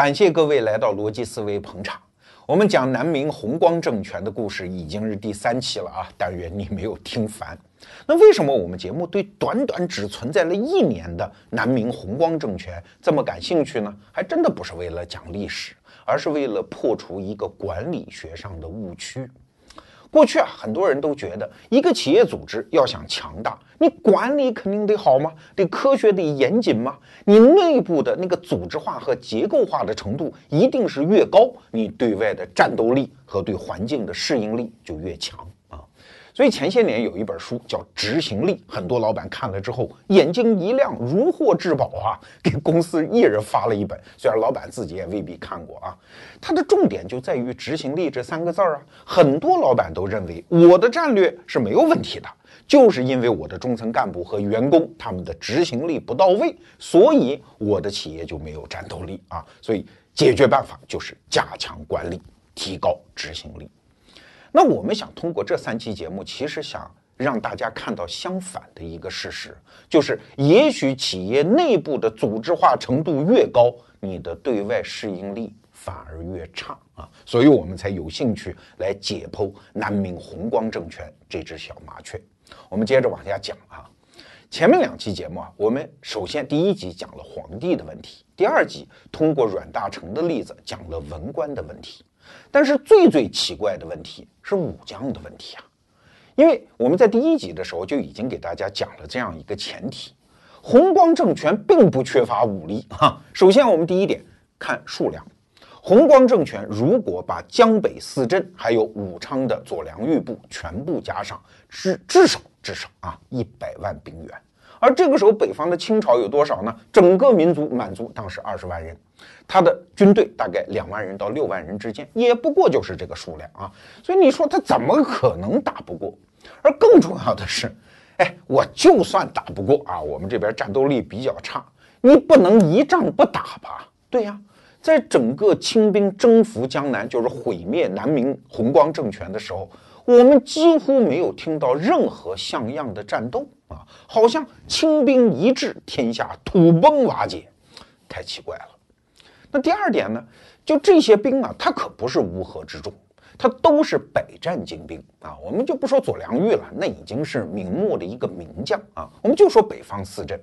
感谢各位来到逻辑思维捧场。我们讲南明弘光政权的故事已经是第三期了啊，但愿你没有听烦。那为什么我们节目对短短只存在了一年的南明弘光政权这么感兴趣呢？还真的不是为了讲历史，而是为了破除一个管理学上的误区。过去啊，很多人都觉得一个企业组织要想强大，你管理肯定得好吗？得科学得严谨吗？你内部的那个组织化和结构化的程度一定是越高，你对外的战斗力和对环境的适应力就越强。所以前些年有一本书叫《执行力》，很多老板看了之后眼睛一亮，如获至宝啊！给公司一人发了一本，虽然老板自己也未必看过啊。它的重点就在于“执行力”这三个字儿啊。很多老板都认为我的战略是没有问题的，就是因为我的中层干部和员工他们的执行力不到位，所以我的企业就没有战斗力啊。所以解决办法就是加强管理，提高执行力。那我们想通过这三期节目，其实想让大家看到相反的一个事实，就是也许企业内部的组织化程度越高，你的对外适应力反而越差啊。所以我们才有兴趣来解剖南明弘光政权这只小麻雀。我们接着往下讲啊，前面两期节目啊，我们首先第一集讲了皇帝的问题，第二集通过阮大铖的例子讲了文官的问题。但是最最奇怪的问题是武将的问题啊，因为我们在第一集的时候就已经给大家讲了这样一个前提：弘光政权并不缺乏武力哈。首先，我们第一点看数量，弘光政权如果把江北四镇还有武昌的左良玉部全部加上，至至少至少啊一百万兵员。而这个时候，北方的清朝有多少呢？整个民族满族当时二十万人，他的军队大概两万人到六万人之间，也不过就是这个数量啊。所以你说他怎么可能打不过？而更重要的是，哎，我就算打不过啊，我们这边战斗力比较差，你不能一仗不打吧？对呀，在整个清兵征服江南，就是毁灭南明弘光政权的时候，我们几乎没有听到任何像样的战斗。啊，好像清兵一至，天下土崩瓦解，太奇怪了。那第二点呢？就这些兵啊，他可不是乌合之众，他都是百战精兵啊。我们就不说左良玉了，那已经是明末的一个名将啊。我们就说北方四镇，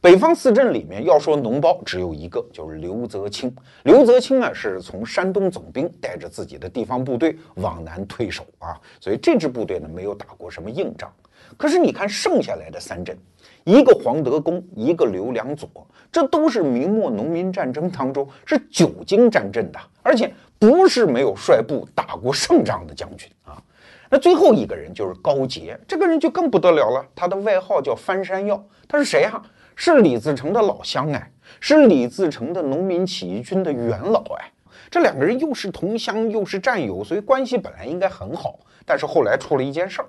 北方四镇里面要说脓包，只有一个，就是刘泽清。刘泽清呢，是从山东总兵带着自己的地方部队往南退守啊，所以这支部队呢，没有打过什么硬仗。可是你看剩下来的三镇，一个黄德功，一个刘良佐，这都是明末农民战争当中是久经战阵的，而且不是没有率部打过胜仗的将军啊。那最后一个人就是高杰，这个人就更不得了了，他的外号叫翻山药，他是谁啊？是李自成的老乡哎，是李自成的农民起义军的元老哎。这两个人又是同乡又是战友，所以关系本来应该很好，但是后来出了一件事儿。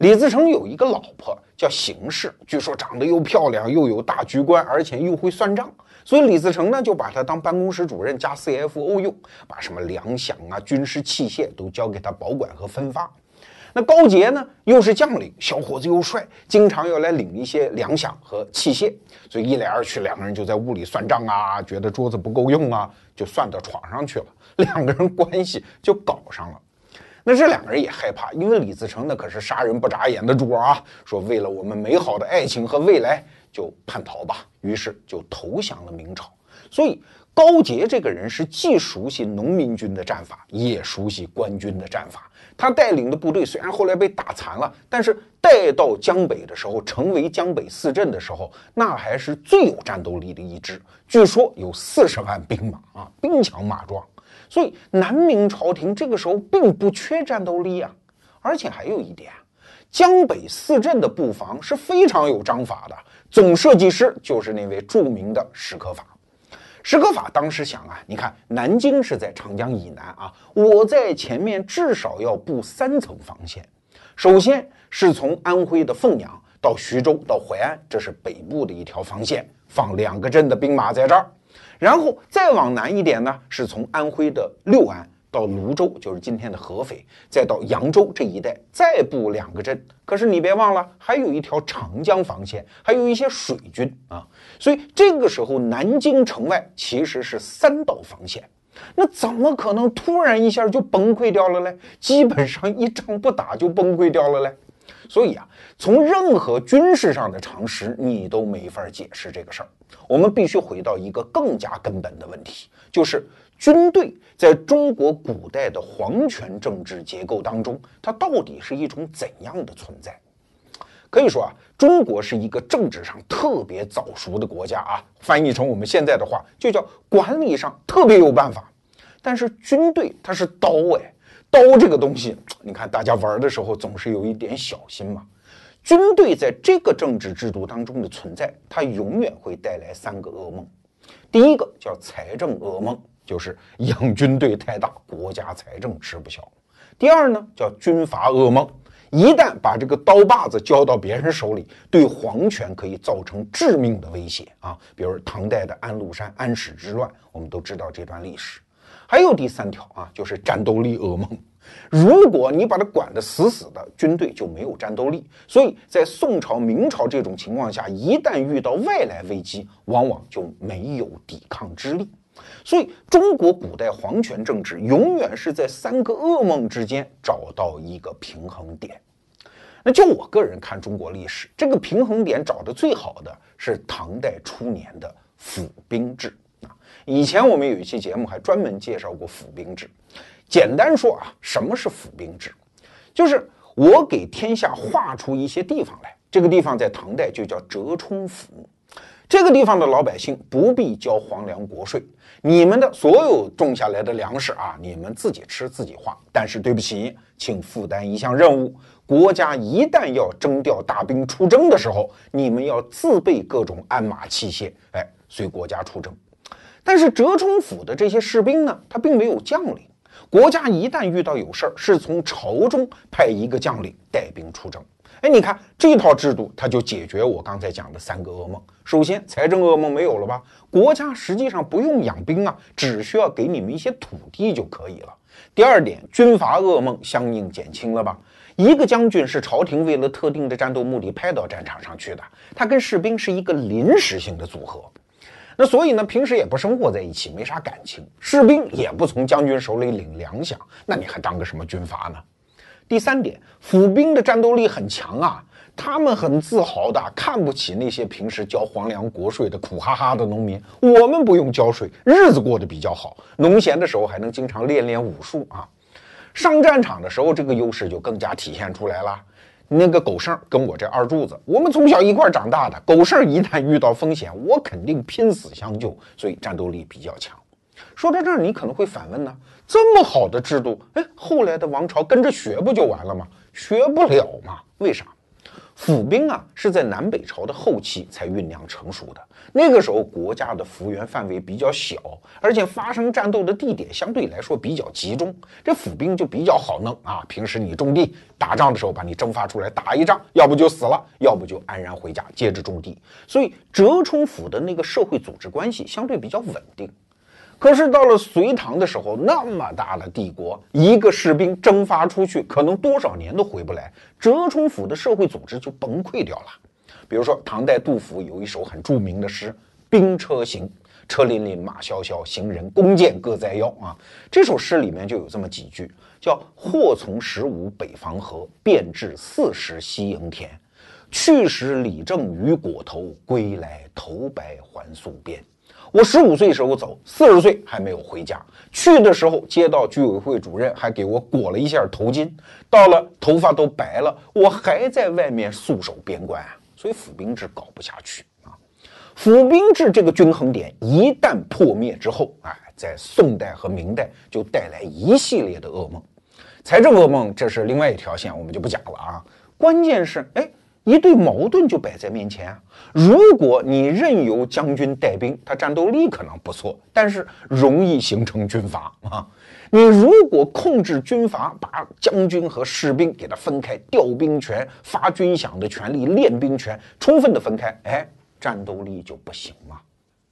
李自成有一个老婆叫邢氏，据说长得又漂亮，又有大局观，而且又会算账，所以李自成呢就把她当办公室主任加 CFO 用，把什么粮饷啊、军事器械都交给他保管和分发。那高杰呢又是将领，小伙子又帅，经常要来领一些粮饷和器械，所以一来二去，两个人就在屋里算账啊，觉得桌子不够用啊，就算到床上去了，两个人关系就搞上了。那这两个人也害怕，因为李自成那可是杀人不眨眼的主啊！说为了我们美好的爱情和未来，就叛逃吧。于是就投降了明朝。所以高杰这个人是既熟悉农民军的战法，也熟悉官军的战法。他带领的部队虽然后来被打残了，但是带到江北的时候，成为江北四镇的时候，那还是最有战斗力的一支。据说有四十万兵马啊，兵强马壮。所以南明朝廷这个时候并不缺战斗力啊，而且还有一点，江北四镇的布防是非常有章法的。总设计师就是那位著名的史可法。史可法当时想啊，你看南京是在长江以南啊，我在前面至少要布三层防线。首先是从安徽的凤阳到徐州到淮安，这是北部的一条防线，放两个镇的兵马在这儿。然后再往南一点呢，是从安徽的六安到泸州，就是今天的合肥，再到扬州这一带，再布两个镇。可是你别忘了，还有一条长江防线，还有一些水军啊。所以这个时候，南京城外其实是三道防线。那怎么可能突然一下就崩溃掉了嘞？基本上一仗不打就崩溃掉了嘞。所以啊，从任何军事上的常识，你都没法解释这个事儿。我们必须回到一个更加根本的问题，就是军队在中国古代的皇权政治结构当中，它到底是一种怎样的存在？可以说啊，中国是一个政治上特别早熟的国家啊，翻译成我们现在的话，就叫管理上特别有办法。但是军队它是刀哎，刀这个东西，你看大家玩的时候总是有一点小心嘛。军队在这个政治制度当中的存在，它永远会带来三个噩梦。第一个叫财政噩梦，就是养军队太大，国家财政吃不消。第二呢，叫军阀噩梦。一旦把这个刀把子交到别人手里，对皇权可以造成致命的威胁啊！比如唐代的安禄山安史之乱，我们都知道这段历史。还有第三条啊，就是战斗力噩梦。如果你把它管得死死的，军队就没有战斗力。所以在宋朝、明朝这种情况下，一旦遇到外来危机，往往就没有抵抗之力。所以中国古代皇权政治永远是在三个噩梦之间找到一个平衡点。那就我个人看中国历史，这个平衡点找的最好的是唐代初年的府兵制。以前我们有一期节目还专门介绍过府兵制。简单说啊，什么是府兵制？就是我给天下划出一些地方来，这个地方在唐代就叫折冲府。这个地方的老百姓不必交皇粮国税，你们的所有种下来的粮食啊，你们自己吃自己花。但是对不起，请负担一项任务：国家一旦要征调大兵出征的时候，你们要自备各种鞍马器械，哎，随国家出征。但是折冲府的这些士兵呢，他并没有将领。国家一旦遇到有事儿，是从朝中派一个将领带兵出征。哎，你看这套制度，它就解决我刚才讲的三个噩梦。首先，财政噩梦没有了吧？国家实际上不用养兵啊，只需要给你们一些土地就可以了。第二点，军阀噩梦相应减轻了吧？一个将军是朝廷为了特定的战斗目的派到战场上去的，他跟士兵是一个临时性的组合。那所以呢，平时也不生活在一起，没啥感情，士兵也不从将军手里领粮饷，那你还当个什么军阀呢？第三点，府兵的战斗力很强啊，他们很自豪的，看不起那些平时交皇粮国税的苦哈哈的农民。我们不用交税，日子过得比较好，农闲的时候还能经常练练武术啊。上战场的时候，这个优势就更加体现出来了。那个狗剩跟我这二柱子，我们从小一块长大的，狗剩一旦遇到风险，我肯定拼死相救，所以战斗力比较强。说到这儿，你可能会反问呢？这么好的制度，哎，后来的王朝跟着学不就完了吗？学不了嘛？为啥？府兵啊，是在南北朝的后期才酝酿成熟的。那个时候，国家的幅员范围比较小，而且发生战斗的地点相对来说比较集中，这府兵就比较好弄啊。平时你种地，打仗的时候把你征发出来打一仗，要不就死了，要不就安然回家接着种地。所以，折冲府的那个社会组织关系相对比较稳定。可是到了隋唐的时候，那么大的帝国，一个士兵征发出去，可能多少年都回不来，折冲府的社会组织就崩溃掉了。比如说，唐代杜甫有一首很著名的诗《兵车行》，车辚辚，马萧萧，行人弓箭各在腰啊。这首诗里面就有这么几句，叫“或从十五北防河，便至四十西营田。去时李正于裹头，归来头白还戍边。”我十五岁时候走，四十岁还没有回家。去的时候，街道居委会主任还给我裹了一下头巾。到了，头发都白了，我还在外面戍守边关啊。所以府兵制搞不下去啊。府兵制这个均衡点一旦破灭之后，哎，在宋代和明代就带来一系列的噩梦。财政噩梦这是另外一条线，我们就不讲了啊。关键是，哎。一对矛盾就摆在面前啊！如果你任由将军带兵，他战斗力可能不错，但是容易形成军阀啊。你如果控制军阀，把将军和士兵给他分开，调兵权、发军饷的权利、练兵权充分的分开，哎，战斗力就不行嘛。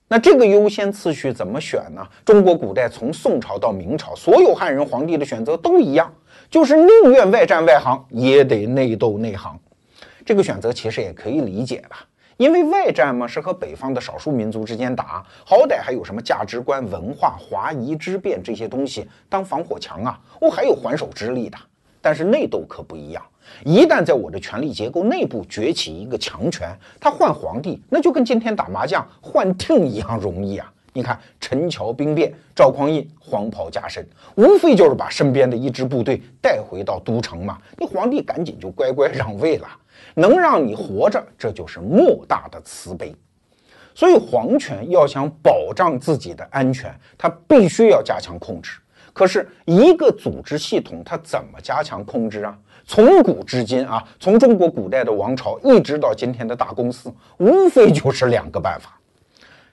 那这个优先次序怎么选呢？中国古代从宋朝到明朝，所有汉人皇帝的选择都一样，就是宁愿外战外行，也得内斗内行。这个选择其实也可以理解吧，因为外战嘛是和北方的少数民族之间打，好歹还有什么价值观、文化、华夷之辩这些东西当防火墙啊，我还有还手之力的。但是内斗可不一样。一旦在我的权力结构内部崛起一个强权，他换皇帝那就跟今天打麻将换听一样容易啊！你看陈桥兵变，赵匡胤黄袍加身，无非就是把身边的一支部队带回到都城嘛，你皇帝赶紧就乖乖让位了，能让你活着，这就是莫大的慈悲。所以皇权要想保障自己的安全，他必须要加强控制。可是，一个组织系统它怎么加强控制啊？从古至今啊，从中国古代的王朝一直到今天的大公司，无非就是两个办法。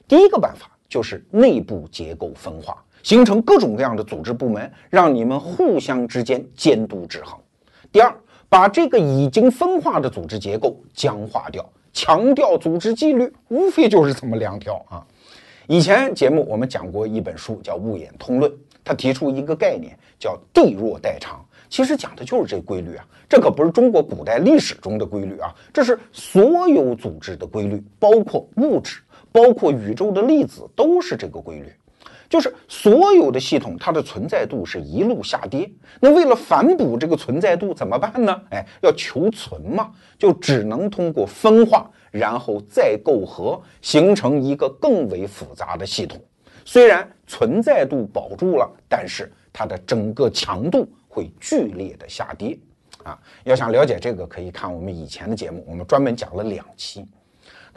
第一个办法就是内部结构分化，形成各种各样的组织部门，让你们互相之间监督制衡。第二，把这个已经分化的组织结构僵化掉，强调组织纪律，无非就是这么两条啊。以前节目我们讲过一本书，叫《物演通论》。他提出一个概念，叫“地弱代偿”，其实讲的就是这规律啊。这可不是中国古代历史中的规律啊，这是所有组织的规律，包括物质，包括宇宙的粒子，都是这个规律。就是所有的系统，它的存在度是一路下跌。那为了反哺这个存在度，怎么办呢？哎，要求存嘛，就只能通过分化，然后再构合，形成一个更为复杂的系统。虽然存在度保住了，但是它的整个强度会剧烈的下跌啊！要想了解这个，可以看我们以前的节目，我们专门讲了两期。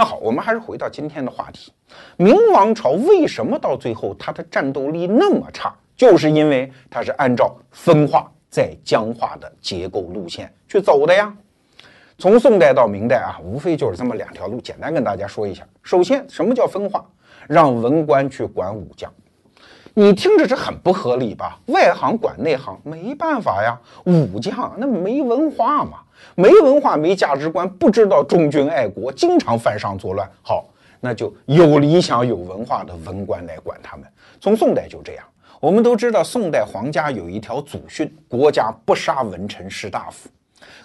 那好，我们还是回到今天的话题：明王朝为什么到最后它的战斗力那么差？就是因为它是按照分化再僵化的结构路线去走的呀。从宋代到明代啊，无非就是这么两条路，简单跟大家说一下。首先，什么叫分化？让文官去管武将，你听着这很不合理吧？外行管内行，没办法呀。武将那没文化嘛，没文化没价值观，不知道忠君爱国，经常犯上作乱。好，那就有理想有文化的文官来管他们。从宋代就这样，我们都知道，宋代皇家有一条祖训：国家不杀文臣士大夫。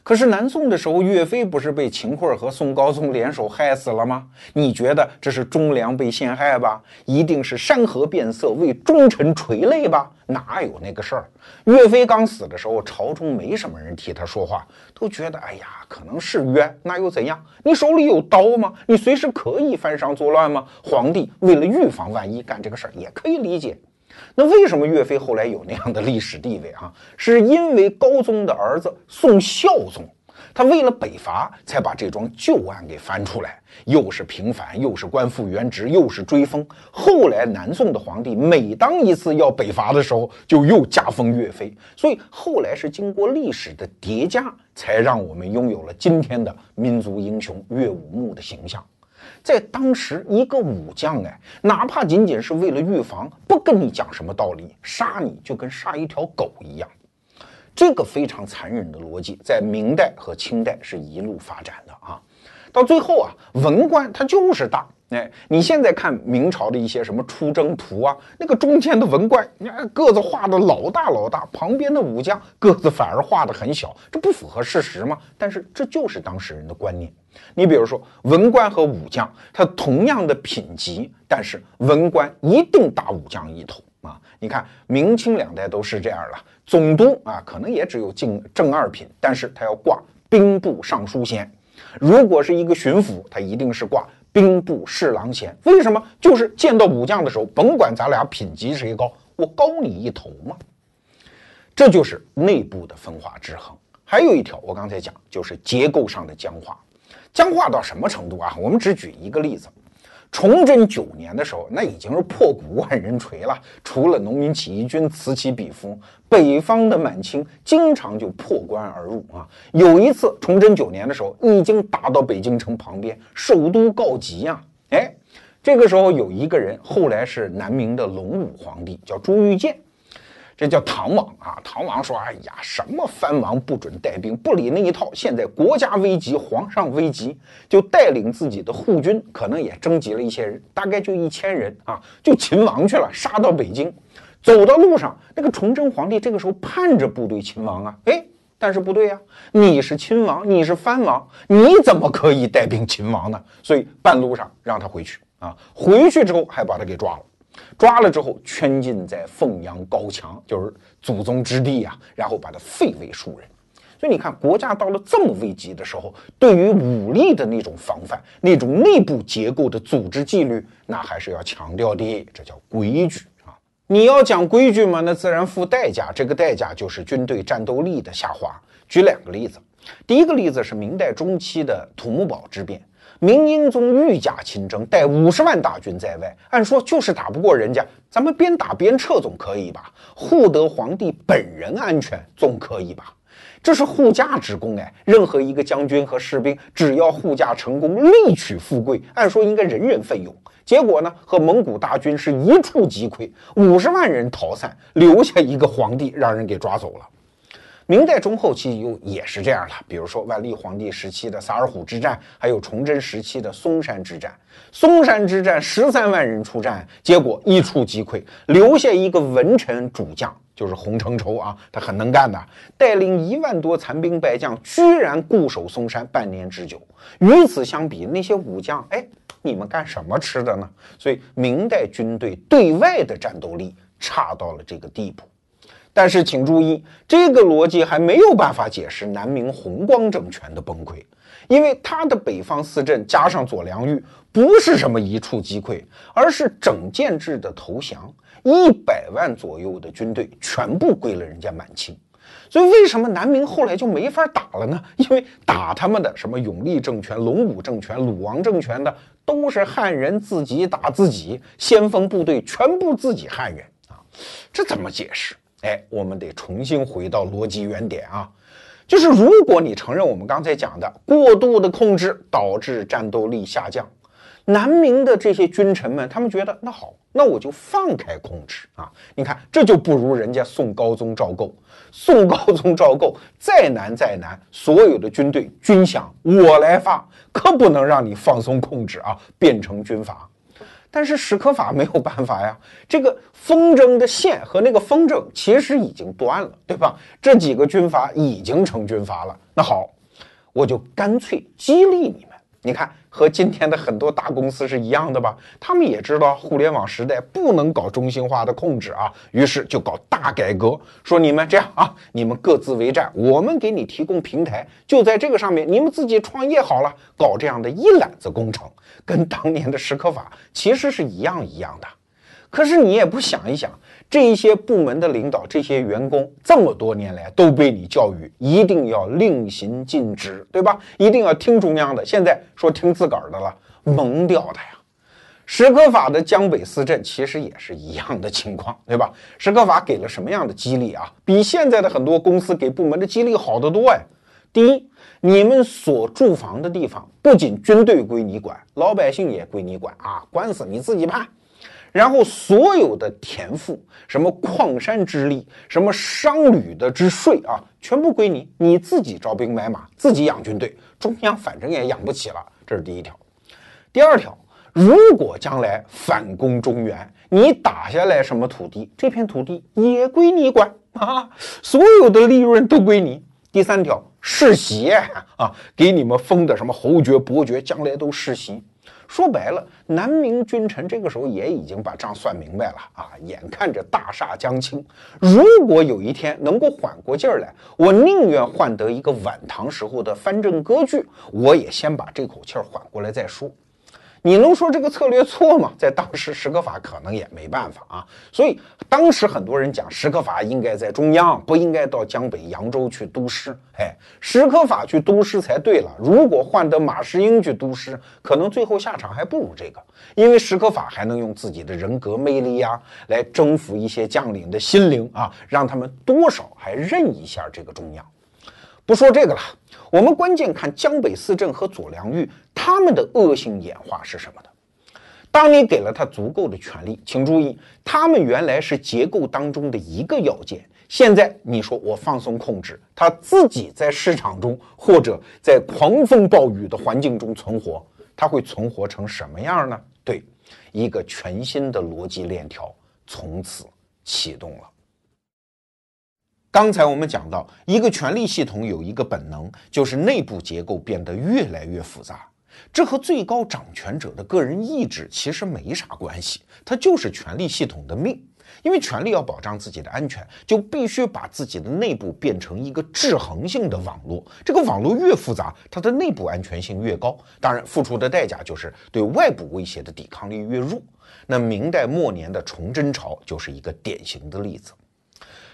可是南宋的时候，岳飞不是被秦桧和宋高宗联手害死了吗？你觉得这是忠良被陷害吧？一定是山河变色，为忠臣垂泪吧？哪有那个事儿？岳飞刚死的时候，朝中没什么人替他说话，都觉得哎呀，可能是冤，那又怎样？你手里有刀吗？你随时可以犯上作乱吗？皇帝为了预防万一干这个事儿，也可以理解。那为什么岳飞后来有那样的历史地位啊？是因为高宗的儿子宋孝宗，他为了北伐，才把这桩旧案给翻出来，又是平反，又是官复原职，又是追封。后来南宋的皇帝每当一次要北伐的时候，就又加封岳飞。所以后来是经过历史的叠加，才让我们拥有了今天的民族英雄岳武穆的形象。在当时，一个武将哎，哪怕仅仅是为了预防，不跟你讲什么道理，杀你就跟杀一条狗一样。这个非常残忍的逻辑，在明代和清代是一路发展的啊。到最后啊，文官他就是大。哎，你现在看明朝的一些什么出征图啊，那个中间的文官，你看个子画的老大老大，旁边的武将个子反而画的很小，这不符合事实吗？但是这就是当事人的观念。你比如说，文官和武将，他同样的品级，但是文官一定打武将一头啊！你看明清两代都是这样了，总督啊，可能也只有进正二品，但是他要挂兵部尚书衔；如果是一个巡抚，他一定是挂。兵部侍郎衔，为什么？就是见到武将的时候，甭管咱俩品级谁高，我高你一头嘛。这就是内部的分化制衡。还有一条，我刚才讲，就是结构上的僵化。僵化到什么程度啊？我们只举一个例子。崇祯九年的时候，那已经是破鼓万人锤了。除了农民起义军此起彼伏，北方的满清经常就破关而入啊。有一次，崇祯九年的时候，已经打到北京城旁边，首都告急呀。哎，这个时候有一个人，后来是南明的隆武皇帝，叫朱玉建。这叫唐王啊。唐王说：“哎呀，什么藩王不准带兵，不理那一套。现在国家危急，皇上危急，就带领自己的护军，可能也征集了一些人，大概就一千人啊，就秦王去了，杀到北京。走到路上，那个崇祯皇帝这个时候盼着部队秦王啊，哎。”但是不对呀，你是亲王，你是藩王，你怎么可以带兵秦王呢？所以半路上让他回去啊，回去之后还把他给抓了，抓了之后圈禁在凤阳高墙，就是祖宗之地啊，然后把他废为庶人。所以你看，国家到了这么危急的时候，对于武力的那种防范，那种内部结构的组织纪律，那还是要强调的，这叫规矩啊。你要讲规矩嘛，那自然付代价。这个代价就是军队战斗力的下滑。举两个例子，第一个例子是明代中期的土木堡之变，明英宗御驾亲征，带五十万大军在外，按说就是打不过人家，咱们边打边撤总可以吧？护得皇帝本人安全总可以吧？这是护驾之功哎，任何一个将军和士兵，只要护驾成功，立取富贵，按说应该人人奋勇。结果呢，和蒙古大军是一触即溃，五十万人逃散，留下一个皇帝让人给抓走了。明代中后期又也是这样了，比如说万历皇帝时期的萨尔浒之战，还有崇祯时期的嵩山之战。嵩山之战十三万人出战，结果一触即溃，留下一个文臣主将，就是洪承畴啊，他很能干的，带领一万多残兵败将，居然固守嵩山半年之久。与此相比，那些武将，哎。你们干什么吃的呢？所以明代军队对外的战斗力差到了这个地步。但是请注意，这个逻辑还没有办法解释南明弘光政权的崩溃，因为他的北方四镇加上左良玉，不是什么一触即溃，而是整建制的投降，一百万左右的军队全部归了人家满清。所以为什么南明后来就没法打了呢？因为打他们的什么永历政权、隆武政权、鲁王政权的。都是汉人自己打自己，先锋部队全部自己汉人啊，这怎么解释？哎，我们得重新回到逻辑原点啊，就是如果你承认我们刚才讲的过度的控制导致战斗力下降，南明的这些君臣们，他们觉得那好，那我就放开控制啊。你看，这就不如人家宋高宗赵构。宋高宗赵构再难再难，所有的军队军饷我来发，可不能让你放松控制啊，变成军阀。但是史可法没有办法呀，这个风筝的线和那个风筝其实已经断了，对吧？这几个军阀已经成军阀了。那好，我就干脆激励你们。你看，和今天的很多大公司是一样的吧？他们也知道互联网时代不能搞中心化的控制啊，于是就搞大改革，说你们这样啊，你们各自为战，我们给你提供平台，就在这个上面，你们自己创业好了，搞这样的一揽子工程，跟当年的史可法其实是一样一样的。可是你也不想一想。这些部门的领导，这些员工，这么多年来都被你教育，一定要令行禁止，对吧？一定要听中央的。现在说听自个儿的了，蒙掉他呀。史可法的江北四镇其实也是一样的情况，对吧？史可法给了什么样的激励啊？比现在的很多公司给部门的激励好得多哎。第一，你们所住房的地方，不仅军队归你管，老百姓也归你管啊，官司你自己判。然后所有的田赋，什么矿山之利，什么商旅的之税啊，全部归你，你自己招兵买马，自己养军队，中央反正也养不起了。这是第一条。第二条，如果将来反攻中原，你打下来什么土地，这片土地也归你管啊，所有的利润都归你。第三条，世袭啊，给你们封的什么侯爵、伯爵，将来都世袭。说白了，南明君臣这个时候也已经把账算明白了啊！眼看着大厦将倾，如果有一天能够缓过劲儿来，我宁愿换得一个晚唐时候的藩镇割据，我也先把这口气儿缓过来再说。你能说这个策略错吗？在当时，史可法可能也没办法啊。所以当时很多人讲，史可法应该在中央，不应该到江北扬州去督师。哎，史可法去督师才对了。如果换得马士英去督师，可能最后下场还不如这个，因为史可法还能用自己的人格魅力呀，来征服一些将领的心灵啊，让他们多少还认一下这个中央。不说这个了。我们关键看江北四镇和左良玉他们的恶性演化是什么的？当你给了他足够的权利，请注意，他们原来是结构当中的一个要件。现在你说我放松控制，他自己在市场中或者在狂风暴雨的环境中存活，他会存活成什么样呢？对，一个全新的逻辑链条从此启动了。刚才我们讲到，一个权力系统有一个本能，就是内部结构变得越来越复杂。这和最高掌权者的个人意志其实没啥关系，它就是权力系统的命。因为权力要保障自己的安全，就必须把自己的内部变成一个制衡性的网络。这个网络越复杂，它的内部安全性越高。当然，付出的代价就是对外部威胁的抵抗力越弱。那明代末年的崇祯朝就是一个典型的例子。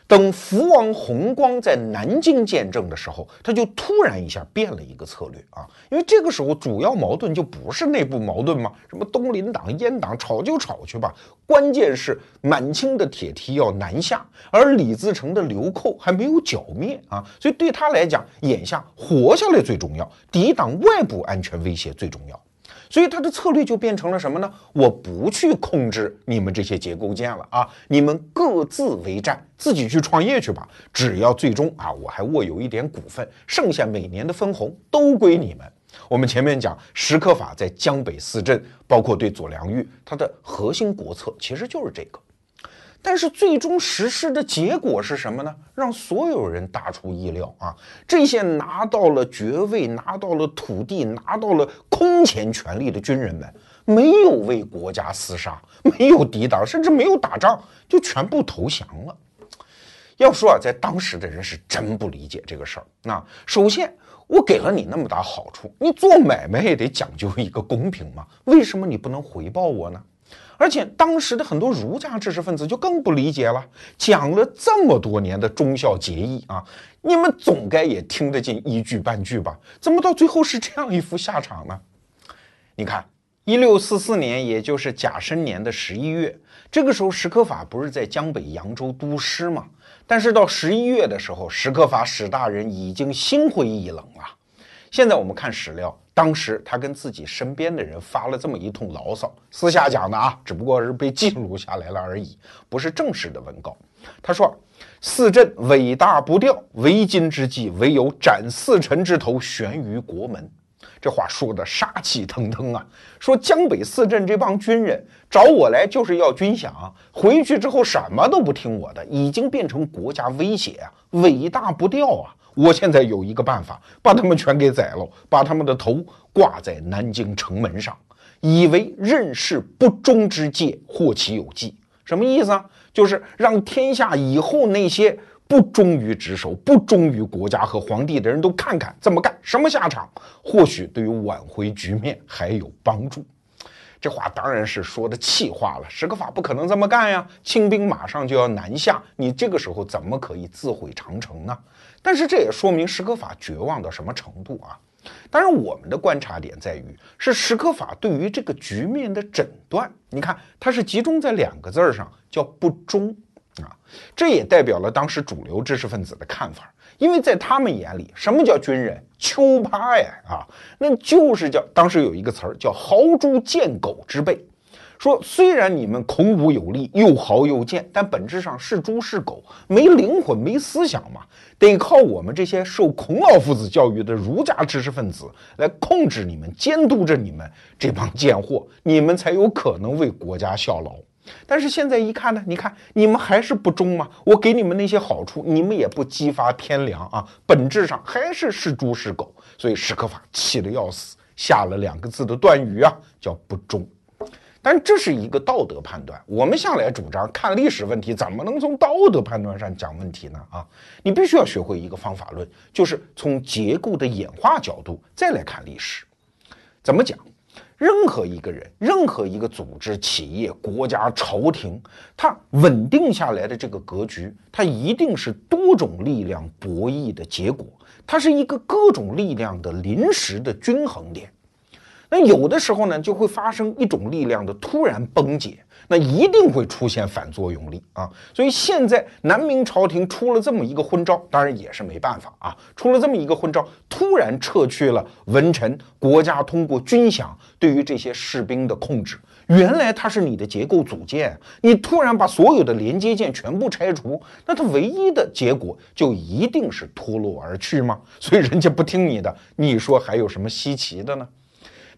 等福王弘光在南京见证的时候，他就突然一下变了一个策略啊，因为这个时候主要矛盾就不是内部矛盾吗？什么东林党、阉党，吵就吵去吧。关键是满清的铁蹄要南下，而李自成的流寇还没有剿灭啊，所以对他来讲，眼下活下来最重要，抵挡外部安全威胁最重要。所以他的策略就变成了什么呢？我不去控制你们这些结构件了啊，你们各自为战，自己去创业去吧。只要最终啊，我还握有一点股份，剩下每年的分红都归你们。我们前面讲石刻法在江北四镇，包括对左良玉，他的核心国策其实就是这个。但是最终实施的结果是什么呢？让所有人大出意料啊！这些拿到了爵位、拿到了土地、拿到了空前权力的军人们，没有为国家厮杀，没有抵挡，甚至没有打仗，就全部投降了。要说啊，在当时的人是真不理解这个事儿。那首先，我给了你那么大好处，你做买卖也得讲究一个公平嘛？为什么你不能回报我呢？而且当时的很多儒家知识分子就更不理解了，讲了这么多年的忠孝节义啊，你们总该也听得进一句半句吧？怎么到最后是这样一副下场呢？你看，一六四四年，也就是甲申年的十一月，这个时候石可法不是在江北扬州督师吗？但是到十一月的时候，石可法史大人已经心灰意冷了。现在我们看史料。当时他跟自己身边的人发了这么一通牢骚，私下讲的啊，只不过是被记录下来了而已，不是正式的文稿。他说：“四镇伟大不掉，为今之计，唯有斩四臣之头，悬于国门。”这话说的杀气腾腾啊！说江北四镇这帮军人找我来就是要军饷，回去之后什么都不听我的，已经变成国家威胁啊！伟大不掉啊！我现在有一个办法，把他们全给宰了，把他们的头挂在南京城门上，以为任事不忠之戒，或其有忌。什么意思啊？就是让天下以后那些不忠于职守、不忠于国家和皇帝的人都看看这么干什么下场，或许对于挽回局面还有帮助。这话当然是说的气话了，史可法不可能这么干呀！清兵马上就要南下，你这个时候怎么可以自毁长城呢？但是这也说明史可法绝望到什么程度啊！当然，我们的观察点在于是史可法对于这个局面的诊断。你看，他是集中在两个字儿上，叫不忠啊！这也代表了当时主流知识分子的看法，因为在他们眼里，什么叫军人？丘趴呀啊，那就是叫当时有一个词儿叫豪猪贱狗之辈。说虽然你们孔武有力，又豪又贱，但本质上是猪是狗，没灵魂，没思想嘛。得靠我们这些受孔老夫子教育的儒家知识分子来控制你们，监督着你们这帮贱货，你们才有可能为国家效劳。但是现在一看呢，你看你们还是不忠吗？我给你们那些好处，你们也不激发天良啊，本质上还是是猪是狗。所以史可法气得要死，下了两个字的断语啊，叫不忠。但这是一个道德判断，我们向来主张看历史问题，怎么能从道德判断上讲问题呢？啊，你必须要学会一个方法论，就是从结构的演化角度再来看历史。怎么讲？任何一个人、任何一个组织、企业、国家、朝廷，它稳定下来的这个格局，它一定是多种力量博弈的结果，它是一个各种力量的临时的均衡点。那有的时候呢，就会发生一种力量的突然崩解，那一定会出现反作用力啊。所以现在南明朝廷出了这么一个昏招，当然也是没办法啊，出了这么一个昏招，突然撤去了文臣，国家通过军饷对于这些士兵的控制，原来它是你的结构组件，你突然把所有的连接件全部拆除，那它唯一的结果就一定是脱落而去吗？所以人家不听你的，你说还有什么稀奇的呢？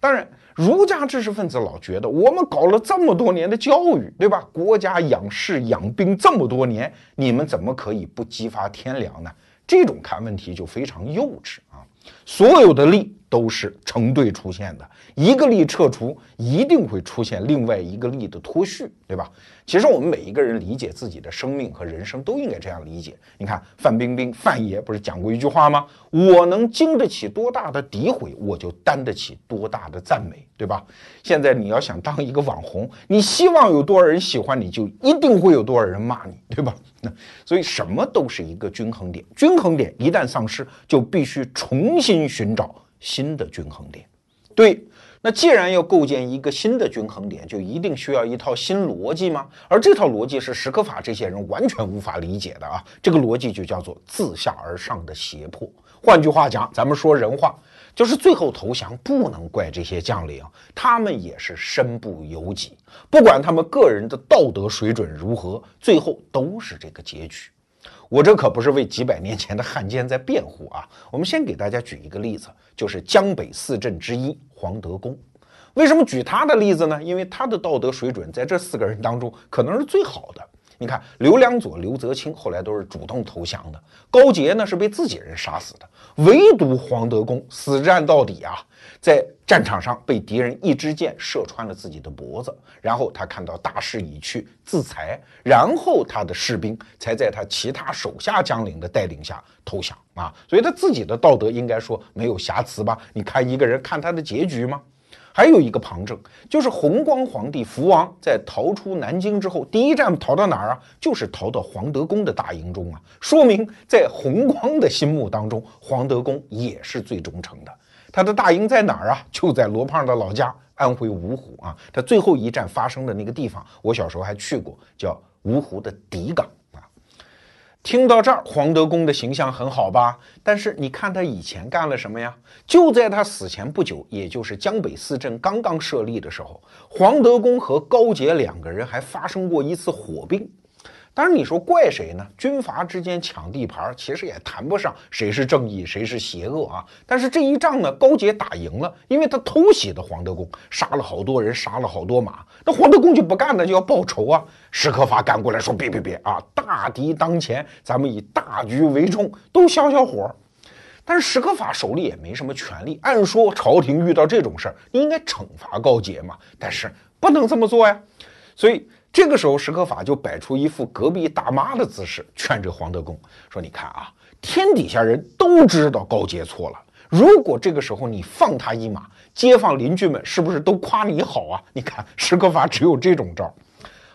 当然，儒家知识分子老觉得我们搞了这么多年的教育，对吧？国家养士养兵这么多年，你们怎么可以不激发天良呢？这种看问题就非常幼稚啊！所有的力都是成对出现的。一个力撤除，一定会出现另外一个力的脱序，对吧？其实我们每一个人理解自己的生命和人生都应该这样理解。你看范冰冰范爷不是讲过一句话吗？我能经得起多大的诋毁，我就担得起多大的赞美，对吧？现在你要想当一个网红，你希望有多少人喜欢你，就一定会有多少人骂你，对吧？那 所以什么都是一个均衡点，均衡点一旦丧失，就必须重新寻找新的均衡点，对。那既然要构建一个新的均衡点，就一定需要一套新逻辑吗？而这套逻辑是史可法这些人完全无法理解的啊！这个逻辑就叫做自下而上的胁迫。换句话讲，咱们说人话，就是最后投降不能怪这些将领，他们也是身不由己。不管他们个人的道德水准如何，最后都是这个结局。我这可不是为几百年前的汉奸在辩护啊！我们先给大家举一个例子，就是江北四镇之一黄德功。为什么举他的例子呢？因为他的道德水准在这四个人当中可能是最好的。你看，刘良佐、刘泽清后来都是主动投降的，高杰呢是被自己人杀死的，唯独黄德公死战到底啊！在战场上被敌人一支箭射穿了自己的脖子，然后他看到大势已去，自裁，然后他的士兵才在他其他手下将领的带领下投降啊，所以他自己的道德应该说没有瑕疵吧？你看一个人看他的结局吗？还有一个旁证，就是弘光皇帝福王在逃出南京之后，第一站逃到哪儿啊？就是逃到黄德功的大营中啊，说明在弘光的心目当中，黄德功也是最忠诚的。他的大营在哪儿啊？就在罗胖的老家安徽芜湖啊。他最后一战发生的那个地方，我小时候还去过，叫芜湖的底港。听到这儿，黄德功的形象很好吧？但是你看他以前干了什么呀？就在他死前不久，也就是江北四镇刚刚设立的时候，黄德功和高杰两个人还发生过一次火并。当然，你说怪谁呢？军阀之间抢地盘，其实也谈不上谁是正义，谁是邪恶啊。但是这一仗呢，高杰打赢了，因为他偷袭的黄德功，杀了好多人，杀了好多马。那黄德功就不干了，就要报仇啊。史可法赶过来说：“别别别啊，大敌当前，咱们以大局为重，都消消火。”但是史可法手里也没什么权利，按说朝廷遇到这种事儿，应该惩罚高杰嘛。但是不能这么做呀，所以。这个时候，史可法就摆出一副隔壁大妈的姿势，劝这黄德功说：“你看啊，天底下人都知道高杰错了。如果这个时候你放他一马，街坊邻居们是不是都夸你好啊？你看，史可法只有这种招。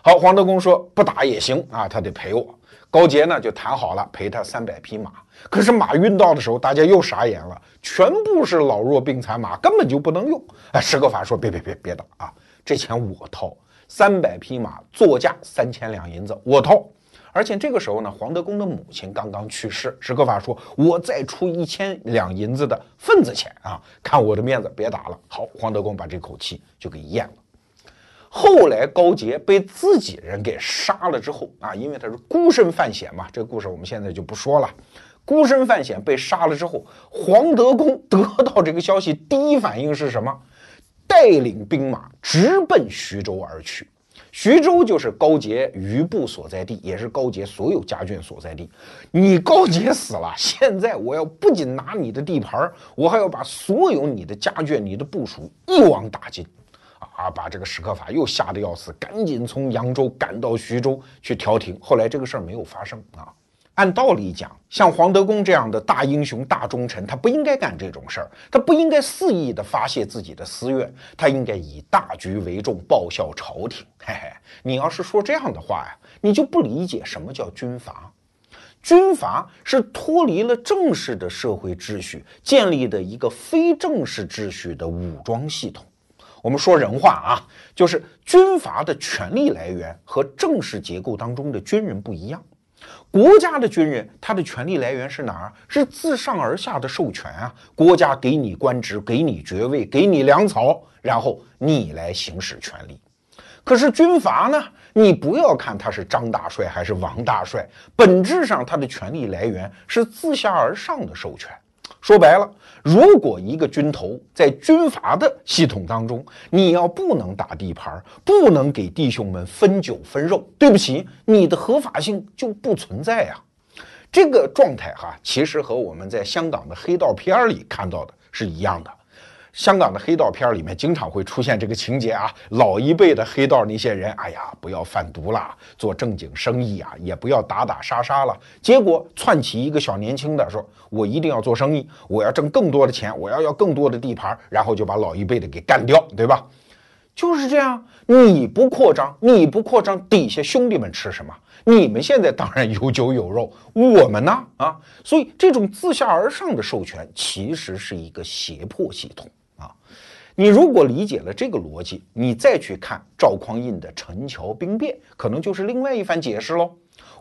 好，黄德功说不打也行啊，他得赔我。高杰呢就谈好了，赔他三百匹马。可是马运到的时候，大家又傻眼了，全部是老弱病残马，根本就不能用。哎，史可法说：别别别别打啊，这钱我掏。”三百匹马，座价三千两银子，我掏。而且这个时候呢，黄德功的母亲刚刚去世，史可法说：“我再出一千两银子的份子钱啊，看我的面子，别打了。”好，黄德功把这口气就给咽了。后来高杰被自己人给杀了之后啊，因为他是孤身犯险嘛，这个故事我们现在就不说了。孤身犯险被杀了之后，黄德功得到这个消息，第一反应是什么？带领兵马直奔徐州而去。徐州就是高杰余部所在地，也是高杰所有家眷所在地。你高杰死了，现在我要不仅拿你的地盘，我还要把所有你的家眷、你的部署一网打尽。啊，把这个史可法又吓得要死，赶紧从扬州赶到徐州去调停。后来这个事儿没有发生啊。按道理讲，像黄德功这样的大英雄、大忠臣，他不应该干这种事儿，他不应该肆意的发泄自己的私怨，他应该以大局为重，报效朝廷。嘿嘿，你要是说这样的话呀，你就不理解什么叫军阀。军阀是脱离了正式的社会秩序，建立的一个非正式秩序的武装系统。我们说人话啊，就是军阀的权力来源和正式结构当中的军人不一样。国家的军人，他的权力来源是哪儿？是自上而下的授权啊！国家给你官职，给你爵位，给你粮草，然后你来行使权力。可是军阀呢？你不要看他是张大帅还是王大帅，本质上他的权力来源是自下而上的授权。说白了，如果一个军头在军阀的系统当中，你要不能打地盘，不能给弟兄们分酒分肉，对不起，你的合法性就不存在呀。这个状态哈，其实和我们在香港的黑道片里看到的是一样的。香港的黑道片里面经常会出现这个情节啊，老一辈的黑道那些人，哎呀，不要贩毒了，做正经生意啊，也不要打打杀杀了。结果窜起一个小年轻的，说我一定要做生意，我要挣更多的钱，我要要更多的地盘，然后就把老一辈的给干掉，对吧？就是这样，你不扩张，你不扩张，底下兄弟们吃什么？你们现在当然有酒有肉，我们呢？啊，所以这种自下而上的授权其实是一个胁迫系统。你如果理解了这个逻辑，你再去看赵匡胤的陈桥兵变，可能就是另外一番解释喽。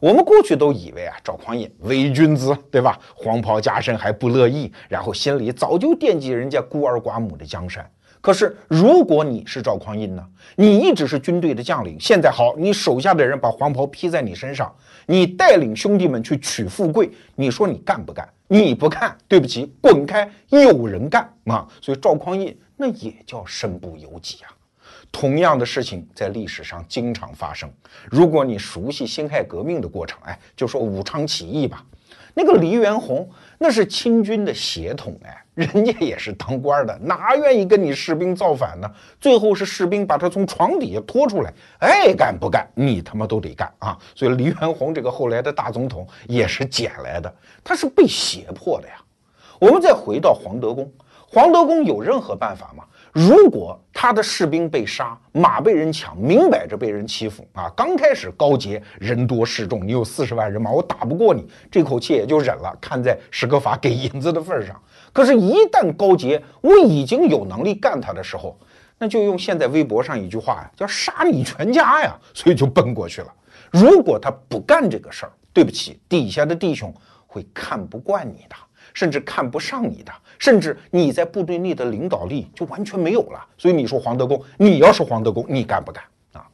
我们过去都以为啊，赵匡胤伪君子，对吧？黄袍加身还不乐意，然后心里早就惦记人家孤儿寡母的江山。可是如果你是赵匡胤呢？你一直是军队的将领，现在好，你手下的人把黄袍披在你身上，你带领兄弟们去取富贵，你说你干不干？你不看，对不起，滚开！有人干啊！所以赵匡胤。那也叫身不由己啊！同样的事情在历史上经常发生。如果你熟悉辛亥革命的过程，哎，就说武昌起义吧。那个黎元洪那是清军的血统，哎，人家也是当官的，哪愿意跟你士兵造反呢？最后是士兵把他从床底下拖出来，爱干不干，你他妈都得干啊！所以黎元洪这个后来的大总统也是捡来的，他是被胁迫的呀。我们再回到黄德功。黄德功有任何办法吗？如果他的士兵被杀，马被人抢，明摆着被人欺负啊！刚开始高杰人多势众，你有四十万人马，我打不过你，这口气也就忍了，看在史可法给银子的份上。可是，一旦高杰我已经有能力干他的时候，那就用现在微博上一句话呀，叫杀你全家呀！所以就奔过去了。如果他不干这个事儿，对不起，底下的弟兄会看不惯你的。甚至看不上你的，甚至你在部队内的领导力就完全没有了。所以你说黄德功，你要是黄德功，你干不干啊？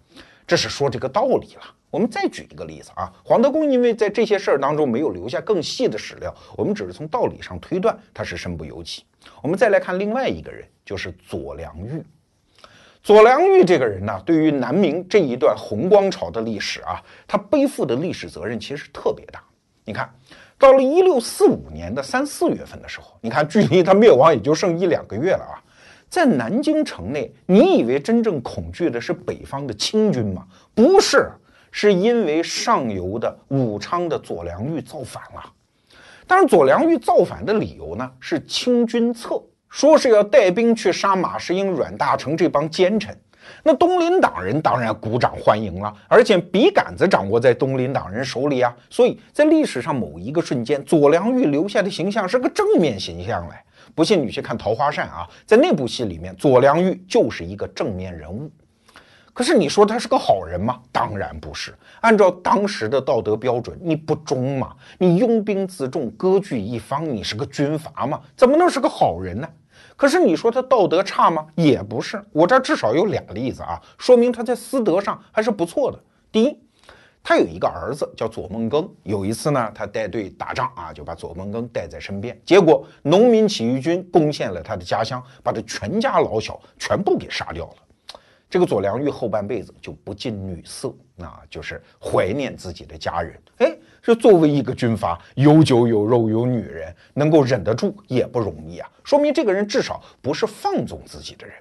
这是说这个道理了。我们再举一个例子啊，黄德功因为在这些事儿当中没有留下更细的史料，我们只是从道理上推断他是身不由己。我们再来看另外一个人，就是左良玉。左良玉这个人呢，对于南明这一段红光朝的历史啊，他背负的历史责任其实特别大。你看。到了一六四五年的三四月份的时候，你看，距离他灭亡也就剩一两个月了啊！在南京城内，你以为真正恐惧的是北方的清军吗？不是，是因为上游的武昌的左良玉造反了。当然，左良玉造反的理由呢，是清军策，说是要带兵去杀马士英、阮大铖这帮奸臣。那东林党人当然鼓掌欢迎了，而且笔杆子掌握在东林党人手里啊，所以在历史上某一个瞬间，左良玉留下的形象是个正面形象来。不信你去看《桃花扇》啊，在那部戏里面，左良玉就是一个正面人物。可是你说他是个好人吗？当然不是。按照当时的道德标准，你不忠嘛？你拥兵自重，割据一方，你是个军阀嘛？怎么能是个好人呢？可是你说他道德差吗？也不是，我这至少有俩例子啊，说明他在私德上还是不错的。第一，他有一个儿子叫左梦庚，有一次呢，他带队打仗啊，就把左梦庚带在身边，结果农民起义军攻陷了他的家乡，把他全家老小全部给杀掉了。这个左良玉后半辈子就不近女色，啊，就是怀念自己的家人。哎，这作为一个军阀，有酒有肉有女人，能够忍得住也不容易啊，说明这个人至少不是放纵自己的人。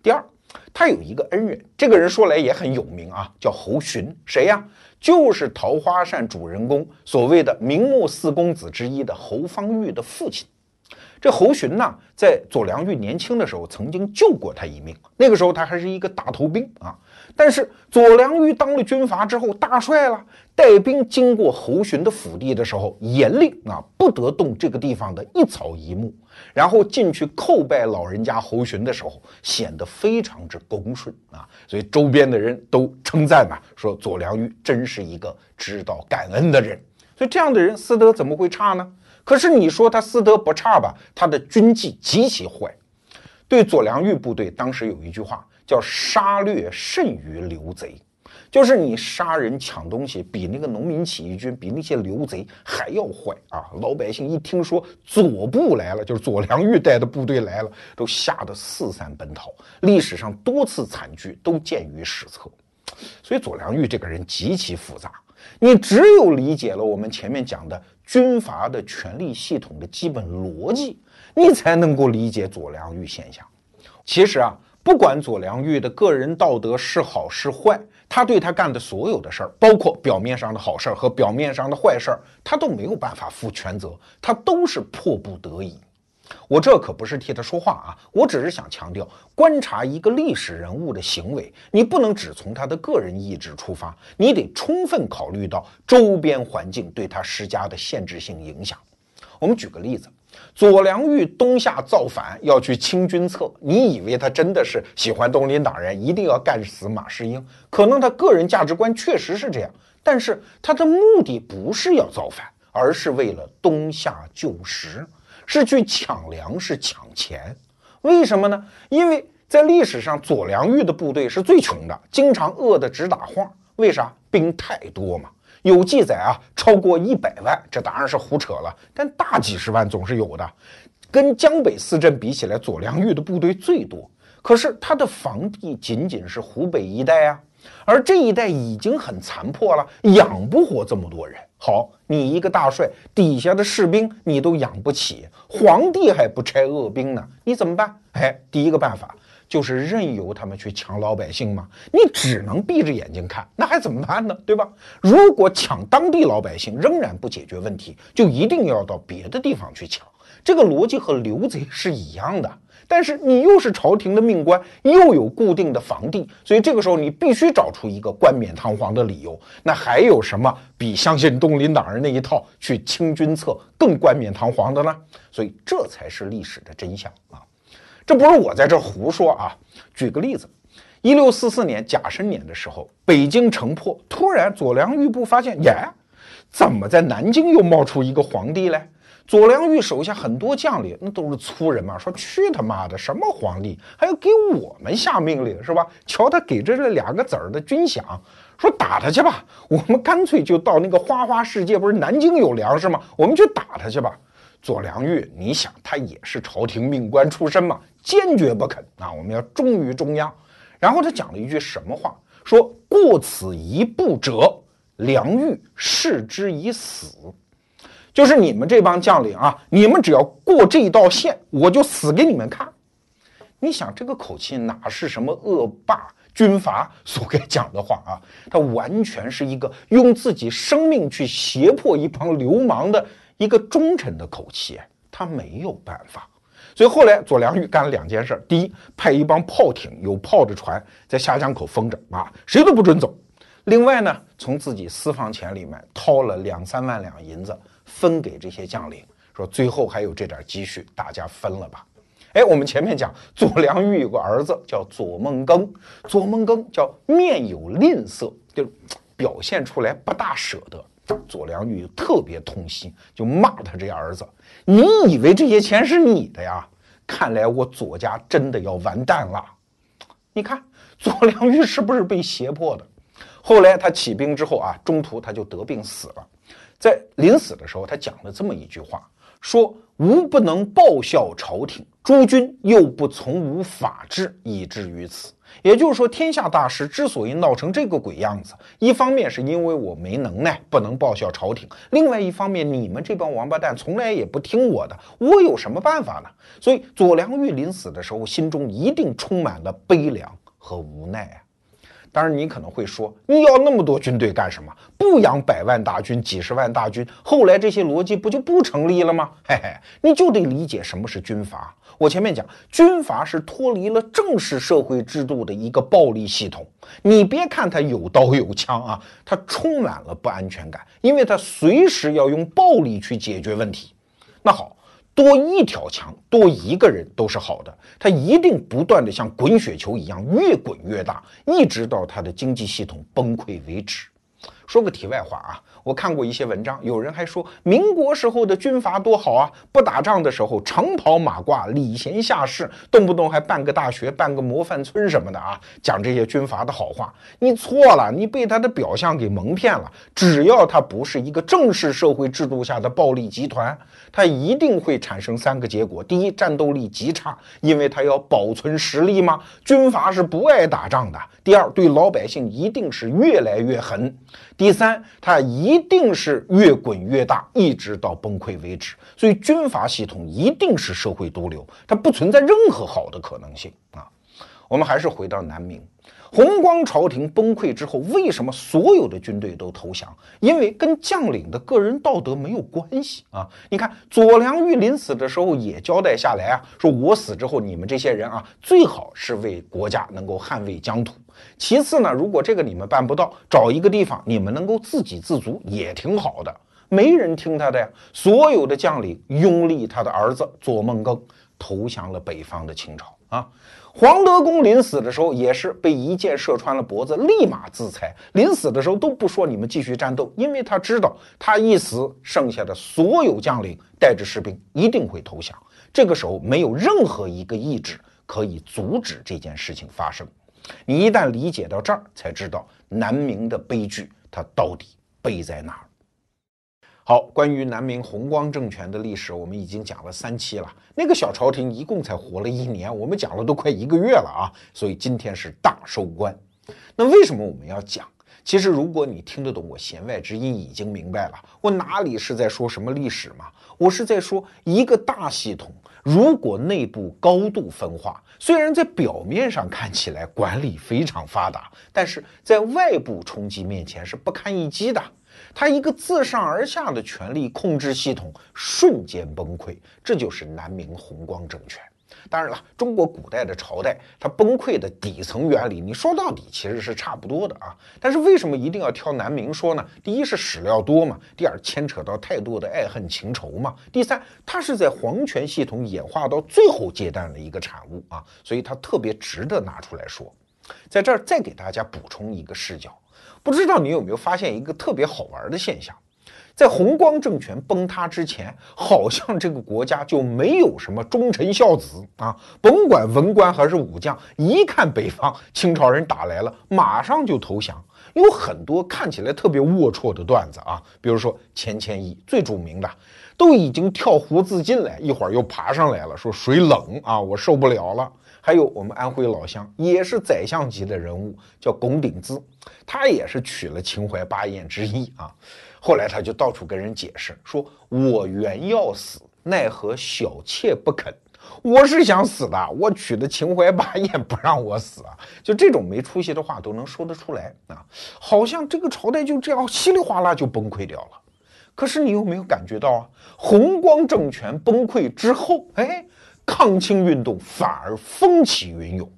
第二，他有一个恩人，这个人说来也很有名啊，叫侯洵。谁呀？就是《桃花扇》主人公所谓的明末四公子之一的侯方域的父亲。这侯洵呢，在左良玉年轻的时候曾经救过他一命。那个时候他还是一个大头兵啊。但是左良玉当了军阀之后大帅了，带兵经过侯洵的府邸的时候，严令啊，不得动这个地方的一草一木。然后进去叩拜老人家侯洵的时候，显得非常之恭顺啊。所以周边的人都称赞呐，说左良玉真是一个知道感恩的人。所以这样的人私德怎么会差呢？可是你说他私德不差吧？他的军纪极其坏。对左良玉部队当时有一句话叫杀掠甚于刘贼。就是你杀人抢东西，比那个农民起义军，比那些刘贼还要坏啊！老百姓一听说左部来了，就是左良玉带的部队来了，都吓得四散奔逃。历史上多次惨剧都见于史册。所以左良玉这个人极其复杂，你只有理解了我们前面讲的军阀的权力系统的基本逻辑，你才能够理解左良玉现象。其实啊，不管左良玉的个人道德是好是坏。他对他干的所有的事儿，包括表面上的好事儿和表面上的坏事儿，他都没有办法负全责，他都是迫不得已。我这可不是替他说话啊，我只是想强调，观察一个历史人物的行为，你不能只从他的个人意志出发，你得充分考虑到周边环境对他施加的限制性影响。我们举个例子。左良玉东下造反，要去清君侧。你以为他真的是喜欢东林党人，一定要干死马士英？可能他个人价值观确实是这样，但是他的目的不是要造反，而是为了东下救时，是去抢粮食、抢钱。为什么呢？因为在历史上，左良玉的部队是最穷的，经常饿得直打晃。为啥？兵太多嘛。有记载啊，超过一百万，这当然是胡扯了。但大几十万总是有的。跟江北四镇比起来，左良玉的部队最多，可是他的防地仅仅是湖北一带啊，而这一带已经很残破了，养不活这么多人。好，你一个大帅，底下的士兵你都养不起，皇帝还不差恶兵呢，你怎么办？哎，第一个办法。就是任由他们去抢老百姓吗？你只能闭着眼睛看，那还怎么办呢？对吧？如果抢当地老百姓仍然不解决问题，就一定要到别的地方去抢。这个逻辑和刘贼是一样的。但是你又是朝廷的命官，又有固定的房地，所以这个时候你必须找出一个冠冕堂皇的理由。那还有什么比相信东林党人那一套去清君侧更冠冕堂皇的呢？所以这才是历史的真相啊！这不是我在这胡说啊！举个例子，一六四四年甲申年的时候，北京城破，突然左良玉部发现，耶，怎么在南京又冒出一个皇帝来？左良玉手下很多将领，那都是粗人嘛，说去他妈的什么皇帝，还要给我们下命令是吧？瞧他给这这两个子儿的军饷，说打他去吧，我们干脆就到那个花花世界，不是南京有粮食吗？我们去打他去吧。左良玉，你想他也是朝廷命官出身嘛，坚决不肯啊！我们要忠于中央。然后他讲了一句什么话？说过此一步者，良玉视之以死。就是你们这帮将领啊，你们只要过这一道线，我就死给你们看。你想这个口气哪是什么恶霸军阀所该讲的话啊？他完全是一个用自己生命去胁迫一帮流氓的。一个忠臣的口气，他没有办法，所以后来左良玉干了两件事：第一，派一帮炮艇有炮的船在下江口封着啊，谁都不准走；另外呢，从自己私房钱里面掏了两三万两银子分给这些将领，说最后还有这点积蓄，大家分了吧。哎，我们前面讲左良玉有个儿子叫左孟庚，左孟庚叫面有吝啬，就表现出来不大舍得。左良玉特别痛心，就骂他这儿子：“你以为这些钱是你的呀？看来我左家真的要完蛋了。”你看 左良玉是不是被胁迫的？后来他起兵之后啊，中途他就得病死了。在临死的时候，他讲了这么一句话：“说吾不能报效朝廷，诸君又不从无法治，以至于此。”也就是说，天下大事之所以闹成这个鬼样子，一方面是因为我没能耐，不能报效朝廷；另外一方面，你们这帮王八蛋从来也不听我的，我有什么办法呢？所以，左良玉临死的时候，心中一定充满了悲凉和无奈啊。当然，你可能会说，你要那么多军队干什么？不养百万大军、几十万大军，后来这些逻辑不就不成立了吗？嘿嘿，你就得理解什么是军阀。我前面讲，军阀是脱离了正式社会制度的一个暴力系统。你别看他有刀有枪啊，他充满了不安全感，因为他随时要用暴力去解决问题。那好多一条枪，多一个人都是好的，他一定不断的像滚雪球一样越滚越大，一直到他的经济系统崩溃为止。说个题外话啊，我看过一些文章，有人还说民国时候的军阀多好啊，不打仗的时候长袍马褂，礼贤下士，动不动还办个大学、办个模范村什么的啊，讲这些军阀的好话。你错了，你被他的表象给蒙骗了。只要他不是一个正式社会制度下的暴力集团，他一定会产生三个结果：第一，战斗力极差，因为他要保存实力嘛，军阀是不爱打仗的；第二，对老百姓一定是越来越狠。第三，他一一定是越滚越大，一直到崩溃为止。所以军阀系统一定是社会毒瘤，它不存在任何好的可能性啊。我们还是回到南明。弘光朝廷崩溃之后，为什么所有的军队都投降？因为跟将领的个人道德没有关系啊！你看左良玉临死的时候也交代下来啊，说我死之后，你们这些人啊，最好是为国家能够捍卫疆土。其次呢，如果这个你们办不到，找一个地方你们能够自给自足也挺好的。没人听他的呀，所有的将领拥立他的儿子左梦庚投降了北方的清朝啊。黄德功临死的时候也是被一箭射穿了脖子，立马自裁。临死的时候都不说你们继续战斗，因为他知道他一死，剩下的所有将领带着士兵一定会投降。这个时候没有任何一个意志可以阻止这件事情发生。你一旦理解到这儿，才知道南明的悲剧它到底悲在哪儿。好，关于南明弘光政权的历史，我们已经讲了三期了。那个小朝廷一共才活了一年，我们讲了都快一个月了啊！所以今天是大收官。那为什么我们要讲？其实如果你听得懂我弦外之音，已经明白了，我哪里是在说什么历史嘛？我是在说一个大系统，如果内部高度分化，虽然在表面上看起来管理非常发达，但是在外部冲击面前是不堪一击的。他一个自上而下的权力控制系统瞬间崩溃，这就是南明弘光政权。当然了，中国古代的朝代，它崩溃的底层原理，你说到底其实是差不多的啊。但是为什么一定要挑南明说呢？第一是史料多嘛，第二牵扯到太多的爱恨情仇嘛，第三它是在皇权系统演化到最后阶段的一个产物啊，所以它特别值得拿出来说。在这儿再给大家补充一个视角。不知道你有没有发现一个特别好玩的现象，在弘光政权崩塌之前，好像这个国家就没有什么忠臣孝子啊，甭管文官还是武将，一看北方清朝人打来了，马上就投降。有很多看起来特别龌龊的段子啊，比如说钱谦益最著名的，都已经跳湖自尽了，一会儿又爬上来了，说水冷啊，我受不了了。还有我们安徽老乡，也是宰相级的人物，叫龚鼎孳，他也是娶了秦淮八艳之一啊。后来他就到处跟人解释，说我原要死，奈何小妾不肯。我是想死的，我娶的秦淮八艳不让我死啊。就这种没出息的话都能说得出来啊，好像这个朝代就这样稀里哗啦就崩溃掉了。可是你有没有感觉到啊？弘光政权崩溃之后，哎。抗清运动反而风起云涌，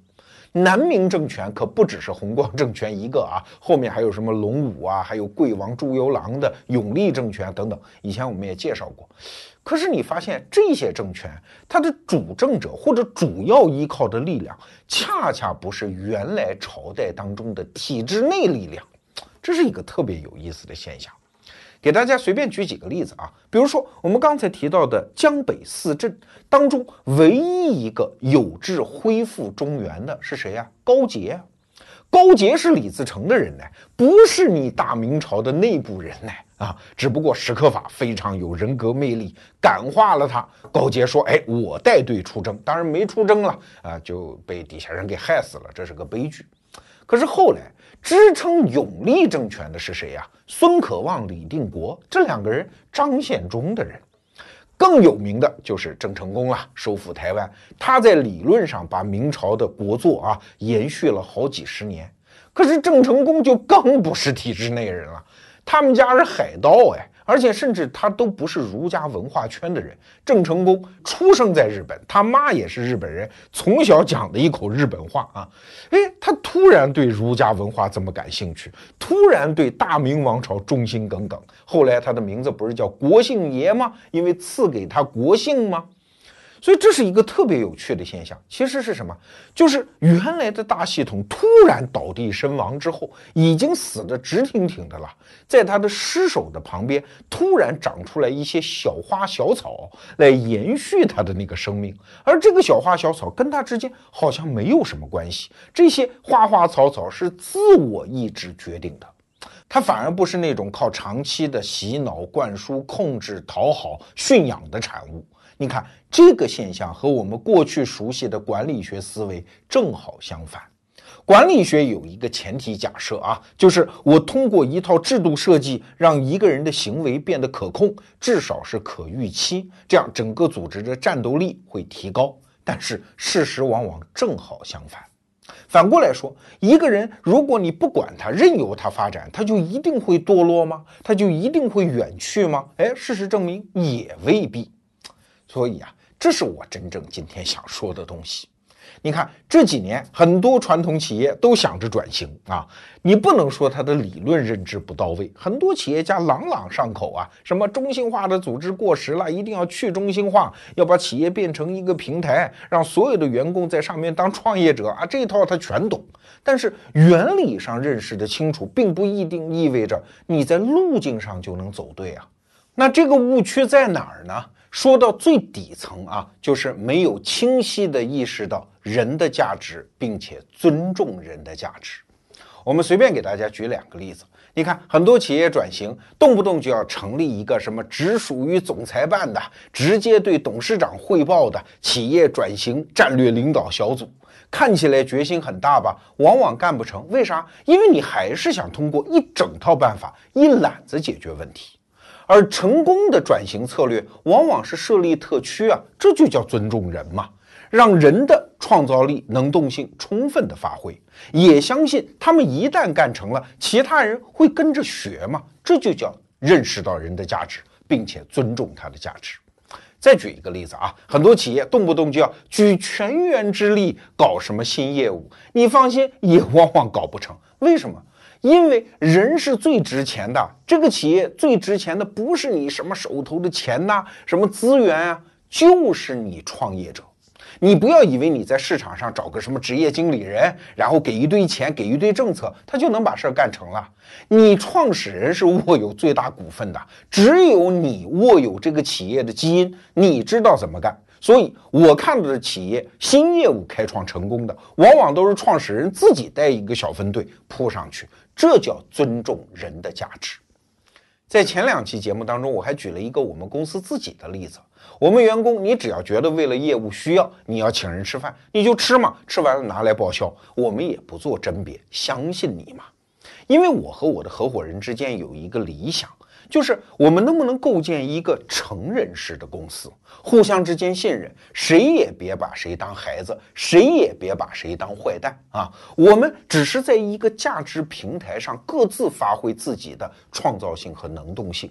南明政权可不只是弘光政权一个啊，后面还有什么隆武啊，还有贵王朱由榔的永历政权等等，以前我们也介绍过。可是你发现这些政权，它的主政者或者主要依靠的力量，恰恰不是原来朝代当中的体制内力量，这是一个特别有意思的现象。给大家随便举几个例子啊，比如说我们刚才提到的江北四镇当中，唯一一个有志恢复中原的是谁呀？高杰。高杰是李自成的人呢，不是你大明朝的内部人呢啊。只不过史可法非常有人格魅力，感化了他。高杰说：“哎，我带队出征，当然没出征了啊，就被底下人给害死了，这是个悲剧。可是后来。”支撑永历政权的是谁呀？孙可望、李定国这两个人，张献忠的人，更有名的就是郑成功了，收复台湾。他在理论上把明朝的国祚啊延续了好几十年。可是郑成功就更不是体制内人了，他们家是海盗哎。而且甚至他都不是儒家文化圈的人。郑成功出生在日本，他妈也是日本人，从小讲的一口日本话啊。哎，他突然对儒家文化这么感兴趣，突然对大明王朝忠心耿耿。后来他的名字不是叫国姓爷吗？因为赐给他国姓吗？所以这是一个特别有趣的现象。其实是什么？就是原来的大系统突然倒地身亡之后，已经死得直挺挺的了，在他的尸首的旁边突然长出来一些小花小草来延续他的那个生命，而这个小花小草跟他之间好像没有什么关系。这些花花草草是自我意志决定的，它反而不是那种靠长期的洗脑、灌输、控制、讨好、驯养的产物。你看这个现象和我们过去熟悉的管理学思维正好相反。管理学有一个前提假设啊，就是我通过一套制度设计，让一个人的行为变得可控，至少是可预期，这样整个组织的战斗力会提高。但是事实往往正好相反。反过来说，一个人如果你不管他，任由他发展，他就一定会堕落吗？他就一定会远去吗？哎，事实证明也未必。所以啊，这是我真正今天想说的东西。你看这几年很多传统企业都想着转型啊，你不能说他的理论认知不到位，很多企业家朗朗上口啊，什么中心化的组织过时了，一定要去中心化，要把企业变成一个平台，让所有的员工在上面当创业者啊，这一套他全懂。但是原理上认识的清楚，并不一定意味着你在路径上就能走对啊。那这个误区在哪儿呢？说到最底层啊，就是没有清晰的意识到人的价值，并且尊重人的价值。我们随便给大家举两个例子。你看，很多企业转型，动不动就要成立一个什么只属于总裁办的、直接对董事长汇报的企业转型战略领导小组，看起来决心很大吧？往往干不成。为啥？因为你还是想通过一整套办法、一揽子解决问题。而成功的转型策略往往是设立特区啊，这就叫尊重人嘛，让人的创造力、能动性充分的发挥，也相信他们一旦干成了，其他人会跟着学嘛，这就叫认识到人的价值，并且尊重他的价值。再举一个例子啊，很多企业动不动就要举全员之力搞什么新业务，你放心，也往往搞不成。为什么？因为人是最值钱的，这个企业最值钱的不是你什么手头的钱呐，什么资源啊，就是你创业者。你不要以为你在市场上找个什么职业经理人，然后给一堆钱，给一堆政策，他就能把事儿干成了。你创始人是握有最大股份的，只有你握有这个企业的基因，你知道怎么干。所以，我看到的企业新业务开创成功的，往往都是创始人自己带一个小分队扑上去。这叫尊重人的价值。在前两期节目当中，我还举了一个我们公司自己的例子。我们员工，你只要觉得为了业务需要，你要请人吃饭，你就吃嘛，吃完了拿来报销，我们也不做甄别，相信你嘛。因为我和我的合伙人之间有一个理想。就是我们能不能构建一个成人式的公司，互相之间信任，谁也别把谁当孩子，谁也别把谁当坏蛋啊！我们只是在一个价值平台上各自发挥自己的创造性和能动性。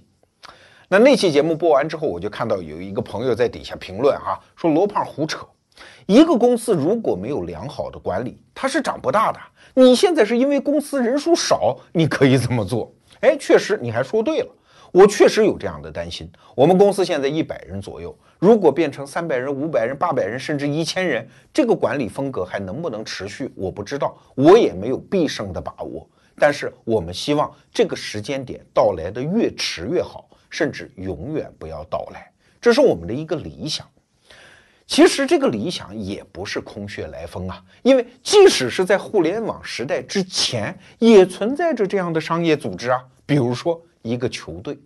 那那期节目播完之后，我就看到有一个朋友在底下评论哈，说罗胖胡扯，一个公司如果没有良好的管理，它是长不大的。你现在是因为公司人数少，你可以这么做。哎，确实，你还说对了。我确实有这样的担心。我们公司现在一百人左右，如果变成三百人、五百人、八百人，甚至一千人，这个管理风格还能不能持续？我不知道，我也没有必胜的把握。但是我们希望这个时间点到来的越迟越好，甚至永远不要到来。这是我们的一个理想。其实这个理想也不是空穴来风啊，因为即使是在互联网时代之前，也存在着这样的商业组织啊，比如说。一个球队，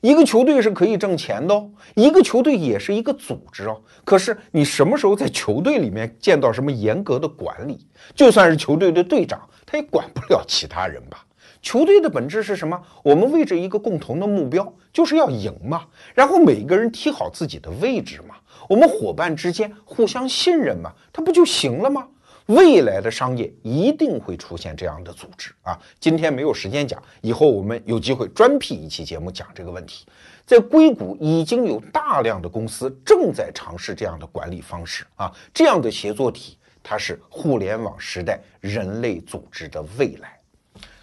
一个球队是可以挣钱的哦。一个球队也是一个组织哦。可是你什么时候在球队里面见到什么严格的管理？就算是球队的队长，他也管不了其他人吧？球队的本质是什么？我们为着一个共同的目标，就是要赢嘛。然后每个人踢好自己的位置嘛。我们伙伴之间互相信任嘛，他不就行了吗？未来的商业一定会出现这样的组织啊！今天没有时间讲，以后我们有机会专辟一期节目讲这个问题。在硅谷已经有大量的公司正在尝试这样的管理方式啊，这样的协作体，它是互联网时代人类组织的未来。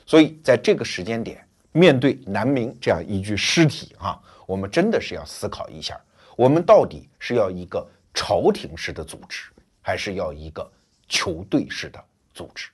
所以在这个时间点，面对南明这样一具尸体啊，我们真的是要思考一下，我们到底是要一个。朝廷式的组织，还是要一个球队式的组织？